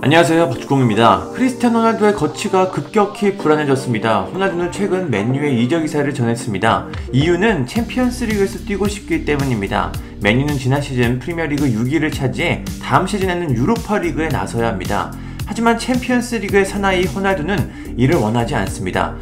안녕하세요 박주공입니다. 크리스티아노 호날두의 거취가 급격히 불안해졌습니다. 호날두는 최근 맨유에 이적 의사를 전했습니다. 이유는 챔피언스리그에서 뛰고 싶기 때문입니다. 맨유는 지난 시즌 프리미어리그 6위를 차지해 다음 시즌에는 유로파리그에 나서야 합니다. 하지만 챔피언스리그의 사나이 호날두는 이를 원하지 않습니다.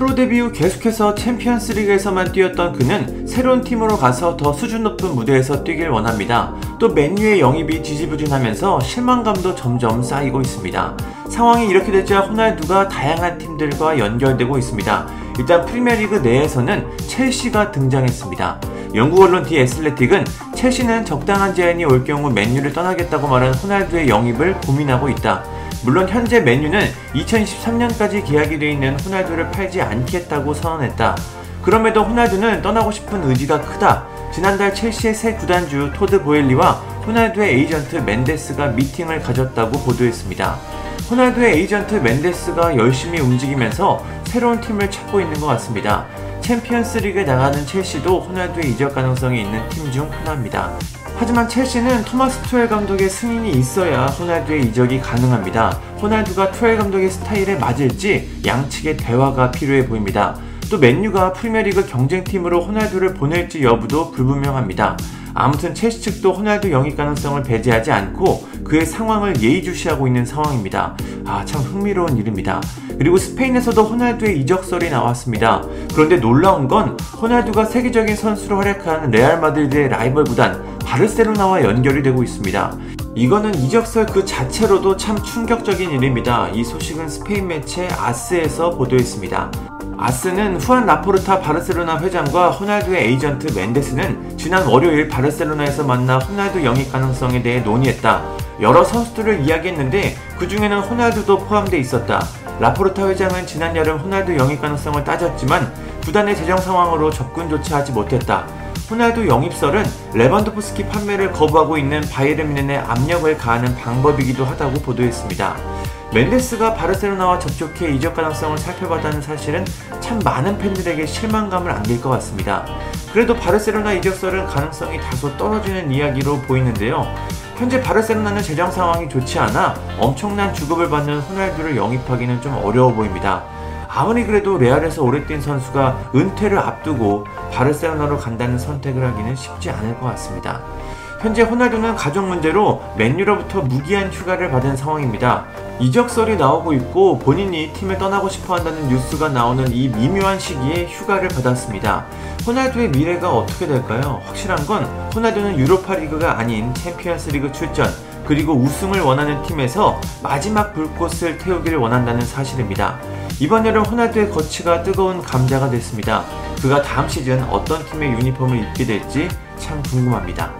프로 데뷔 후 계속해서 챔피언스 리그에서만 뛰었던 그는 새로운 팀으로 가서 더 수준 높은 무대에서 뛰길 원합니다. 또 맨유의 영입이 지지부진하면서 실망감도 점점 쌓이고 있습니다. 상황이 이렇게 되자 호날두가 다양한 팀들과 연결되고 있습니다. 일단 프리미어리그 내에서는 첼시가 등장했습니다. 영국 언론 디 애슬레틱은 첼시는 적당한 제안이 올 경우 맨유를 떠나겠다고 말한 호날두의 영입을 고민하고 있다. 물론 현재 맨유는 2023년까지 계약이 되어 있는 호날두를 팔지 않겠다고 선언했다. 그럼에도 호날두는 떠나고 싶은 의지가 크다. 지난달 첼시의 새 구단주 토드 보일리와 호날두의 에이전트 멘데스가 미팅을 가졌다고 보도했습니다. 호날두의 에이전트 멘데스가 열심히 움직이면서 새로운 팀을 찾고 있는 것 같습니다. 챔피언스 리그에 나가는 첼시도 호날두의 이적 가능성이 있는 팀 중 하나입니다. 하지만 첼시는 토마스 투엘 감독의 승인이 있어야 호날두의 이적이 가능합니다. 호날두가 투엘 감독의 스타일에 맞을지 양측의 대화가 필요해 보입니다. 또 맨유가 프리미어리그 경쟁팀으로 호날두를 보낼지 여부도 불분명합니다. 아무튼 첼시 측도 호날두 영입 가능성을 배제하지 않고 그의 상황을 예의주시하고 있는 상황입니다. 아, 참 흥미로운 일입니다. 그리고 스페인에서도 호날두의 이적설이 나왔습니다. 그런데 놀라운 건 호날두가 세계적인 선수로 활약하는 레알 마드리드의 라이벌 구단 바르셀로나와 연결이 되고 있습니다. 이거는 이적설 그 자체로도 참 충격적인 일입니다. 이 소식은 스페인 매체 아스에서 보도했습니다. 아스는 후안 라포르타 바르셀로나 회장과 호날두의 에이전트 멘데스는 지난 월요일 바르셀로나에서 만나 호날두 영입 가능성에 대해 논의했다. 여러 선수들을 이야기했는데 그 중에는 호날두도 포함돼 있었다. 라포르타 회장은 지난 여름 호날두 영입 가능성을 따졌지만 구단의 재정 상황으로 접근조차 하지 못했다. 호날두 영입설은 레반도프스키 판매를 거부하고 있는 바이에른 뮌헨의 압력을 가하는 방법이기도 하다고 보도했습니다. 멘데스가 바르셀로나와 접촉해 이적 가능성을 살펴봤다는 사실은 참 많은 팬들에게 실망감을 안길 것 같습니다. 그래도 바르셀로나 이적설은 가능성이 다소 떨어지는 이야기로 보이는데요. 현재 바르셀로나는 재정 상황이 좋지 않아 엄청난 주급을 받는 호날두를 영입하기는 좀 어려워 보입니다. 아무리 그래도 레알에서 오래 뛴 선수가 은퇴를 앞두고 바르셀로나로 간다는 선택을 하기는 쉽지 않을 것 같습니다. 현재 호날두는 가족 문제로 맨유로부터 무기한 휴가를 받은 상황입니다. 이적설이 나오고 있고 본인이 팀을 떠나고 싶어 한다는 뉴스가 나오는 이 미묘한 시기에 휴가를 받았습니다. 호날두의 미래가 어떻게 될까요? 확실한 건 호날두는 유로파 리그가 아닌 챔피언스 리그 출전, 그리고 우승을 원하는 팀에서 마지막 불꽃을 태우기를 원한다는 사실입니다. 이번 여름 호날두의 거취가 뜨거운 감자가 됐습니다. 그가 다음 시즌 어떤 팀의 유니폼을 입게 될지 참 궁금합니다.